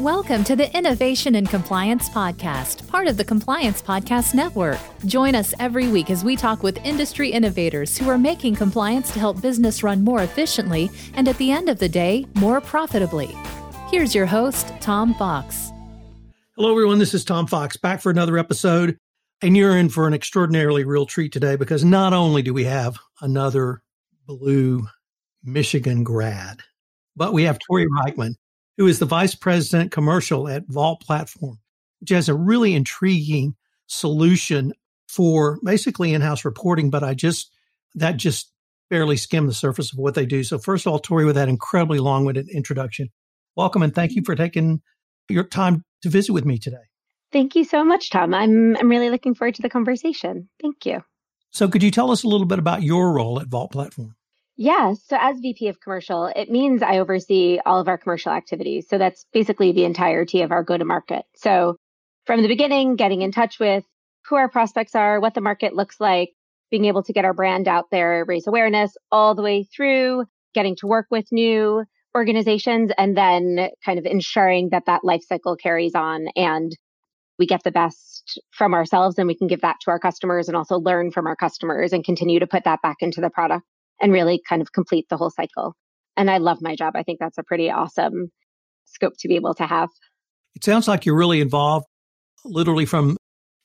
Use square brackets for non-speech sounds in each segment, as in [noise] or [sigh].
Welcome to the Innovation and Compliance Podcast, part of the Compliance Podcast Network. Join us every week as we talk with industry innovators who are making compliance to help business run more efficiently and at the end of the day, more profitably. Here's your host, Tom Fox. Hello, everyone. This is Tom Fox back for another episode. And you're in for an extraordinarily real treat today because not only do we have another blue Michigan grad, but we have Tori Reichman who is the vice president commercial at Vault Platform, which has a really intriguing solution for basically in-house reporting. But I just, that just barely skimmed the surface of what they do. So first of all, Tori, with that incredibly long-winded introduction, welcome and thank you for taking your time to visit with me today. Thank you so much, Tom. I'm I'm really looking forward to the conversation. Thank you. So could you tell us a little bit about your role at Vault Platform? Yeah. So as VP of commercial, it means I oversee all of our commercial activities. So that's basically the entirety of our go to market. So from the beginning, getting in touch with who our prospects are, what the market looks like, being able to get our brand out there, raise awareness, all the way through getting to work with new organizations and then kind of ensuring that that life cycle carries on and we get the best from ourselves and we can give that to our customers and also learn from our customers and continue to put that back into the product and really kind of complete the whole cycle. And I love my job. I think that's a pretty awesome scope to be able to have. It sounds like you're really involved, literally from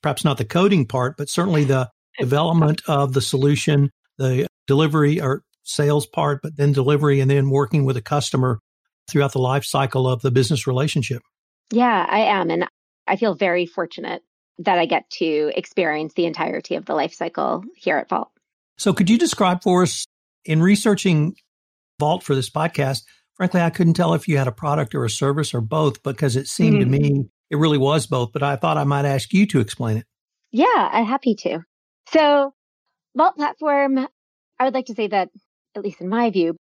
perhaps not the coding part, but certainly the [laughs] development of the solution, the delivery or sales part, but then delivery and then working with a customer throughout the life cycle of the business relationship. Yeah, I am. And I feel very fortunate that I get to experience the entirety of the life cycle here at Vault. So, could you describe for us in researching Vault for this podcast, frankly, I couldn't tell if you had a product or a service or both because it seemed mm-hmm. to me it really was both. But I thought I might ask you to explain it. Yeah, I'm happy to. So, Vault Platform, I would like to say that, at least in my view,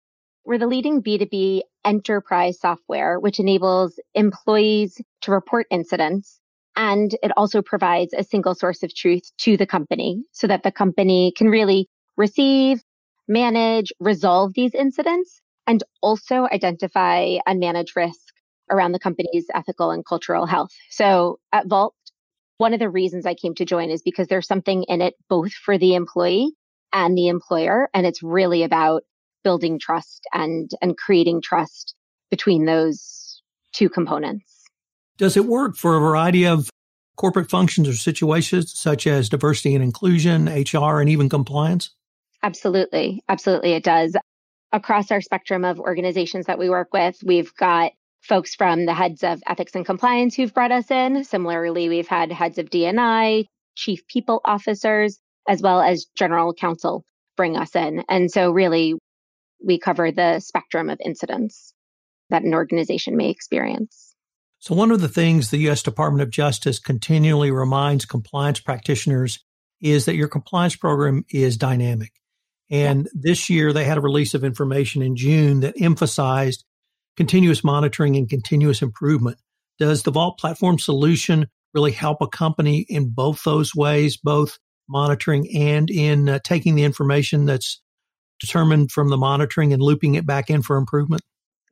we're the leading B2B enterprise software, which enables employees to report incidents. And it also provides a single source of truth to the company so that the company can really receive, manage, resolve these incidents, and also identify and manage risk around the company's ethical and cultural health. So at Vault, one of the reasons I came to join is because there's something in it both for the employee and the employer. And it's really about building trust and, and creating trust between those two components. Does it work for a variety of corporate functions or situations such as diversity and inclusion, HR, and even compliance? Absolutely. Absolutely. It does. Across our spectrum of organizations that we work with, we've got folks from the heads of ethics and compliance who've brought us in. Similarly, we've had heads of DNI, chief people officers, as well as general counsel bring us in. And so, really, we cover the spectrum of incidents that an organization may experience. So, one of the things the U.S. Department of Justice continually reminds compliance practitioners is that your compliance program is dynamic. And this year they had a release of information in June that emphasized continuous monitoring and continuous improvement. Does the Vault platform solution really help a company in both those ways, both monitoring and in uh, taking the information that's determined from the monitoring and looping it back in for improvement?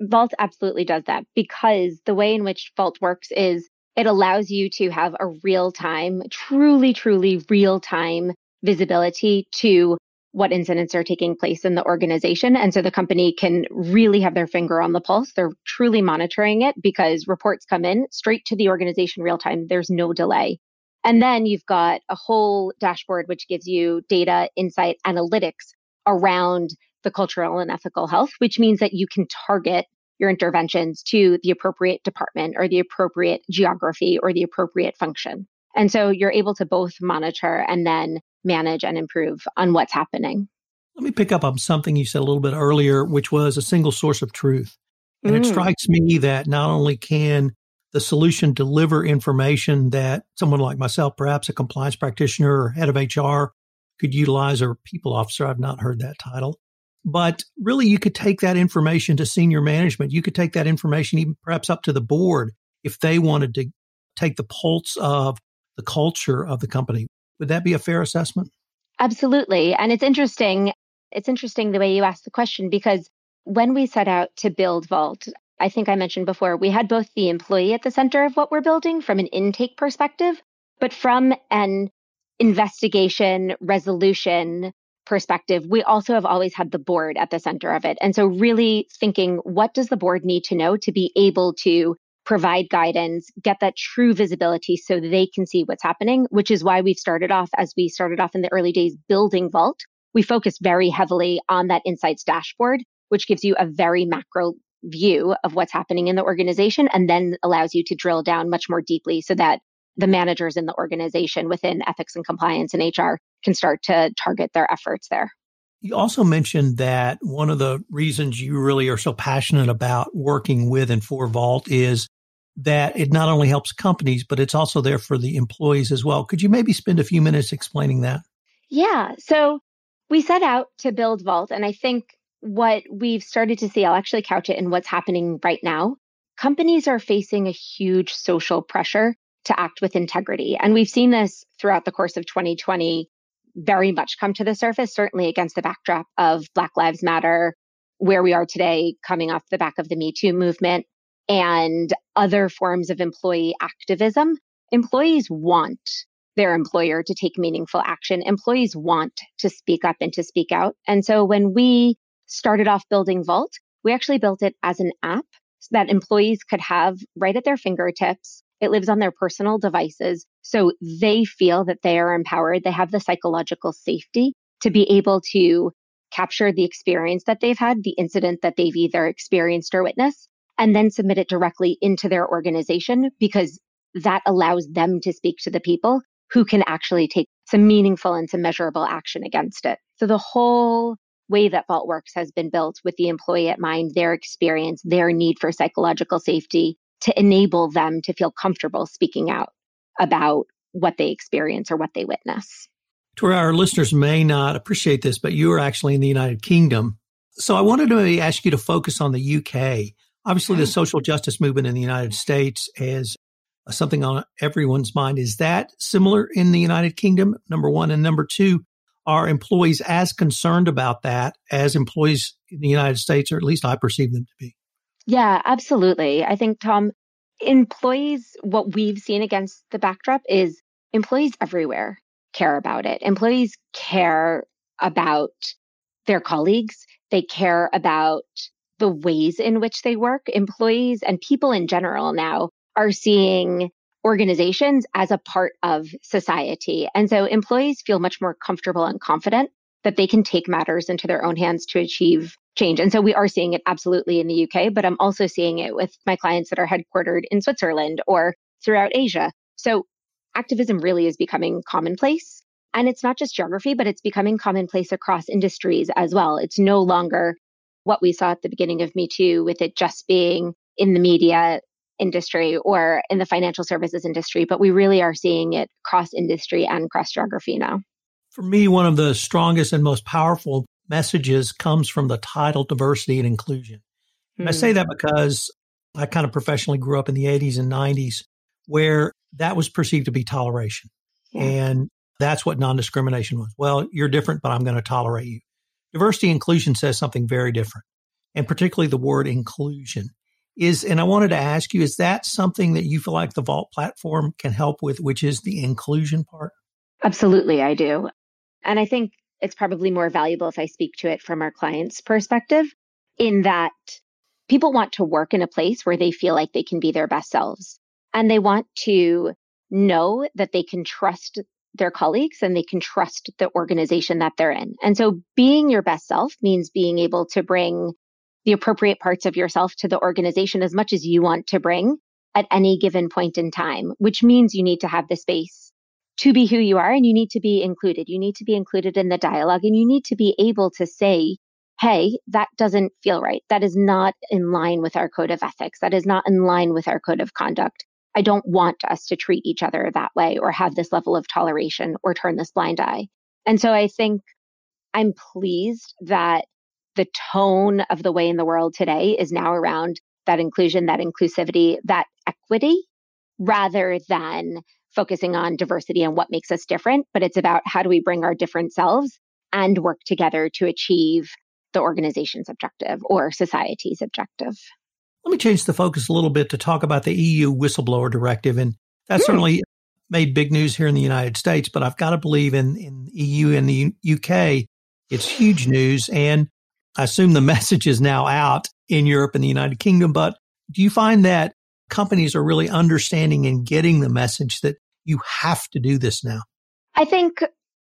Vault absolutely does that because the way in which Vault works is it allows you to have a real time, truly, truly real time visibility to what incidents are taking place in the organization. And so the company can really have their finger on the pulse. They're truly monitoring it because reports come in straight to the organization real time. There's no delay. And then you've got a whole dashboard which gives you data, insight, analytics around the cultural and ethical health, which means that you can target your interventions to the appropriate department or the appropriate geography or the appropriate function. And so you're able to both monitor and then manage and improve on what's happening. Let me pick up on something you said a little bit earlier, which was a single source of truth. And mm. it strikes me that not only can the solution deliver information that someone like myself, perhaps a compliance practitioner or head of HR, could utilize, or people officer, I've not heard that title. But really, you could take that information to senior management. You could take that information even perhaps up to the board if they wanted to take the pulse of the culture of the company. Would that be a fair assessment? Absolutely. And it's interesting. It's interesting the way you asked the question because when we set out to build Vault, I think I mentioned before, we had both the employee at the center of what we're building from an intake perspective, but from an investigation, resolution perspective, we also have always had the board at the center of it. And so, really thinking, what does the board need to know to be able to provide guidance, get that true visibility so they can see what's happening, which is why we've started off as we started off in the early days building Vault. We focused very heavily on that insights dashboard, which gives you a very macro view of what's happening in the organization and then allows you to drill down much more deeply so that the managers in the organization within ethics and compliance and HR can start to target their efforts there. You also mentioned that one of the reasons you really are so passionate about working with and for Vault is that it not only helps companies, but it's also there for the employees as well. Could you maybe spend a few minutes explaining that? Yeah. So we set out to build Vault, and I think what we've started to see, I'll actually couch it in what's happening right now. Companies are facing a huge social pressure to act with integrity. And we've seen this throughout the course of 2020 very much come to the surface, certainly against the backdrop of Black Lives Matter, where we are today, coming off the back of the Me Too movement and other forms of employee activism. Employees want their employer to take meaningful action. Employees want to speak up and to speak out. And so when we started off building Vault, we actually built it as an app that employees could have right at their fingertips. It lives on their personal devices. So they feel that they are empowered. They have the psychological safety to be able to capture the experience that they've had, the incident that they've either experienced or witnessed, and then submit it directly into their organization because that allows them to speak to the people who can actually take some meaningful and some measurable action against it. So the whole way that Vault works has been built with the employee at mind, their experience, their need for psychological safety to enable them to feel comfortable speaking out about what they experience or what they witness. To our listeners may not appreciate this, but you are actually in the United Kingdom. So I wanted to maybe ask you to focus on the UK. Obviously, the mm. social justice movement in the United States is uh, something on everyone's mind. Is that similar in the United Kingdom? Number one. And number two, are employees as concerned about that as employees in the United States, or at least I perceive them to be? Yeah, absolutely. I think, Tom, employees, what we've seen against the backdrop is employees everywhere care about it. Employees care about their colleagues, they care about the ways in which they work. Employees and people in general now are seeing organizations as a part of society. And so employees feel much more comfortable and confident that they can take matters into their own hands to achieve change. And so we are seeing it absolutely in the UK, but I'm also seeing it with my clients that are headquartered in Switzerland or throughout Asia. So activism really is becoming commonplace. And it's not just geography, but it's becoming commonplace across industries as well. It's no longer what we saw at the beginning of Me Too, with it just being in the media industry or in the financial services industry, but we really are seeing it cross industry and cross geography now. For me, one of the strongest and most powerful messages comes from the title diversity and inclusion. And I say hmm. that because I kind of professionally grew up in the 80s and 90s where that was perceived to be toleration. Yeah. And that's what non discrimination was. Well, you're different, but I'm going to tolerate you. Diversity inclusion says something very different, and particularly the word inclusion is, and I wanted to ask you, is that something that you feel like the Vault platform can help with, which is the inclusion part? Absolutely, I do. And I think it's probably more valuable if I speak to it from our client's perspective, in that people want to work in a place where they feel like they can be their best selves. And they want to know that they can trust their colleagues and they can trust the organization that they're in. And so being your best self means being able to bring the appropriate parts of yourself to the organization as much as you want to bring at any given point in time, which means you need to have the space to be who you are and you need to be included. You need to be included in the dialogue and you need to be able to say, Hey, that doesn't feel right. That is not in line with our code of ethics. That is not in line with our code of conduct. I don't want us to treat each other that way or have this level of toleration or turn this blind eye. And so I think I'm pleased that the tone of the way in the world today is now around that inclusion, that inclusivity, that equity, rather than focusing on diversity and what makes us different. But it's about how do we bring our different selves and work together to achieve the organization's objective or society's objective. Let me change the focus a little bit to talk about the EU whistleblower directive. And that mm. certainly made big news here in the United States, but I've got to believe in, in EU and the UK, it's huge news. And I assume the [laughs] message is now out in Europe and the United Kingdom. But do you find that companies are really understanding and getting the message that you have to do this now? I think,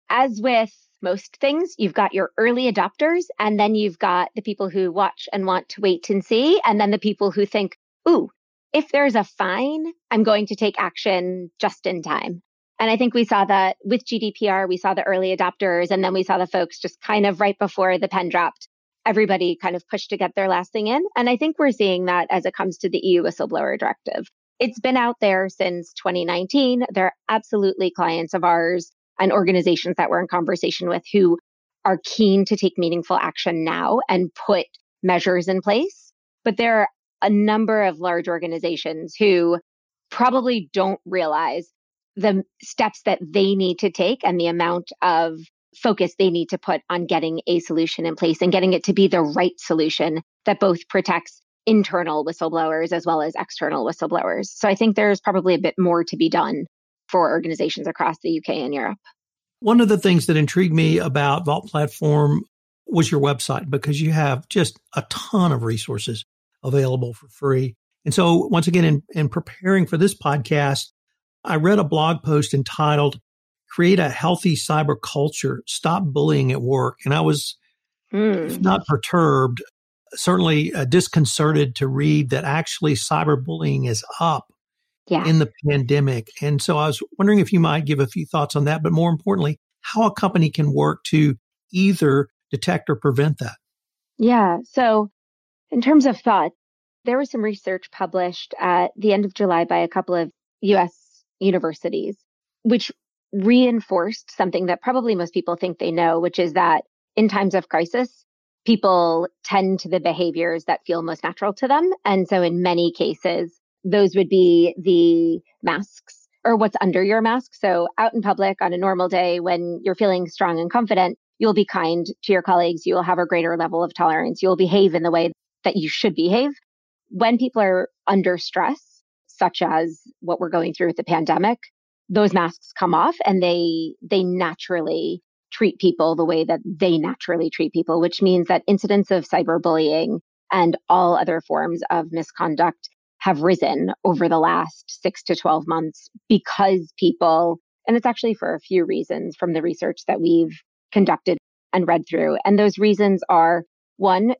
as with most things, you've got your early adopters, and then you've got the people who watch and want to wait and see, and then the people who think, ooh, if there's a fine, I'm going to take action just in time. And I think we saw that with GDPR, we saw the early adopters, and then we saw the folks just kind of right before the pen dropped. Everybody kind of pushed to get their last thing in. And I think we're seeing that as it comes to the EU whistleblower directive. It's been out there since 2019. They're absolutely clients of ours and organizations that we're in conversation with who are keen to take meaningful action now and put measures in place. But there are a number of large organizations who probably don't realize the steps that they need to take and the amount of focus they need to put on getting a solution in place and getting it to be the right solution that both protects internal whistleblowers as well as external whistleblowers. So I think there's probably a bit more to be done for organizations across the UK and Europe. One of the things that intrigued me about Vault Platform was your website because you have just a ton of resources available for free. And so, once again, in, in preparing for this podcast, I read a blog post entitled Create a Healthy Cyber Culture, Stop Bullying at Work. And I was mm. not perturbed, certainly uh, disconcerted to read that actually cyberbullying is up yeah. in the pandemic. And so I was wondering if you might give a few thoughts on that, but more importantly, how a company can work to either detect or prevent that. Yeah. So in terms of thoughts, there was some research published at the end of July by a couple of US universities, which reinforced something that probably most people think they know, which is that in times of crisis, people tend to the behaviors that feel most natural to them. And so in many cases, those would be the masks or what's under your mask. So out in public on a normal day when you're feeling strong and confident, you'll be kind to your colleagues. You will have a greater level of tolerance. You'll behave in the way that you should behave. When people are under stress, such as what we're going through with the pandemic, those masks come off and they they naturally treat people the way that they naturally treat people, which means that incidents of cyberbullying and all other forms of misconduct have risen over the last six to 12 months because people, and it's actually for a few reasons from the research that we've conducted and read through. And those reasons are one,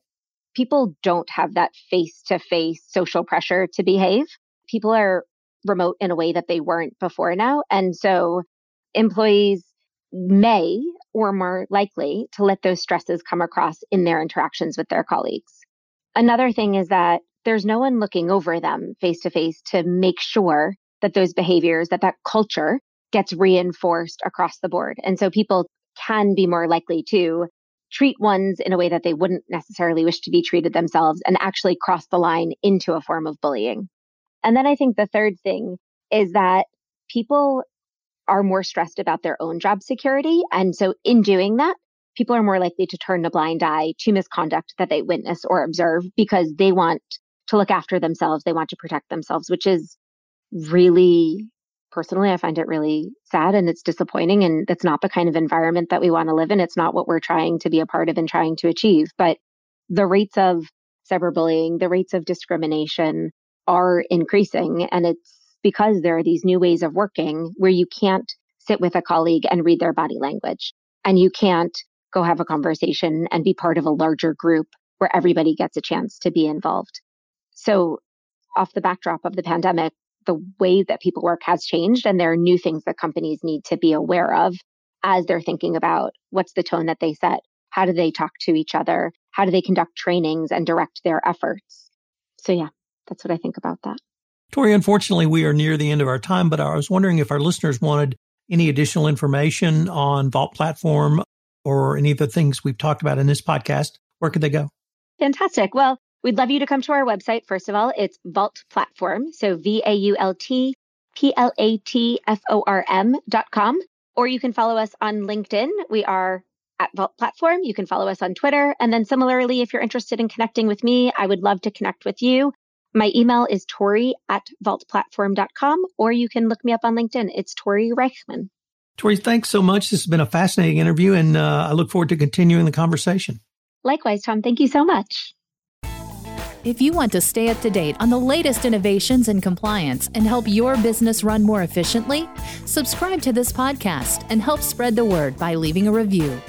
people don't have that face to face social pressure to behave. People are remote in a way that they weren't before now. And so employees may or more likely to let those stresses come across in their interactions with their colleagues. Another thing is that there's no one looking over them face to face to make sure that those behaviors, that that culture gets reinforced across the board. And so people can be more likely to treat ones in a way that they wouldn't necessarily wish to be treated themselves and actually cross the line into a form of bullying. And then I think the third thing is that people are more stressed about their own job security. And so in doing that, people are more likely to turn a blind eye to misconduct that they witness or observe because they want to look after themselves. They want to protect themselves, which is really personally, I find it really sad and it's disappointing. And that's not the kind of environment that we want to live in. It's not what we're trying to be a part of and trying to achieve. But the rates of cyberbullying, the rates of discrimination are increasing. And it's because there are these new ways of working where you can't sit with a colleague and read their body language. And you can't go have a conversation and be part of a larger group where everybody gets a chance to be involved. So, off the backdrop of the pandemic, the way that people work has changed, and there are new things that companies need to be aware of as they're thinking about what's the tone that they set, how do they talk to each other, how do they conduct trainings and direct their efforts. So, yeah, that's what I think about that. Tori, unfortunately, we are near the end of our time, but I was wondering if our listeners wanted any additional information on Vault Platform or any of the things we've talked about in this podcast, where could they go? Fantastic. Well, We'd love you to come to our website. First of all, it's Vault Platform. So V A U L T P L A T F O R M dot com. Or you can follow us on LinkedIn. We are at Vault Platform. You can follow us on Twitter. And then similarly, if you're interested in connecting with me, I would love to connect with you. My email is tori at vaultplatform.com, or you can look me up on LinkedIn. It's Tori Reichman. Tori, thanks so much. This has been a fascinating interview, and uh, I look forward to continuing the conversation. Likewise, Tom. Thank you so much. If you want to stay up to date on the latest innovations in compliance and help your business run more efficiently, subscribe to this podcast and help spread the word by leaving a review.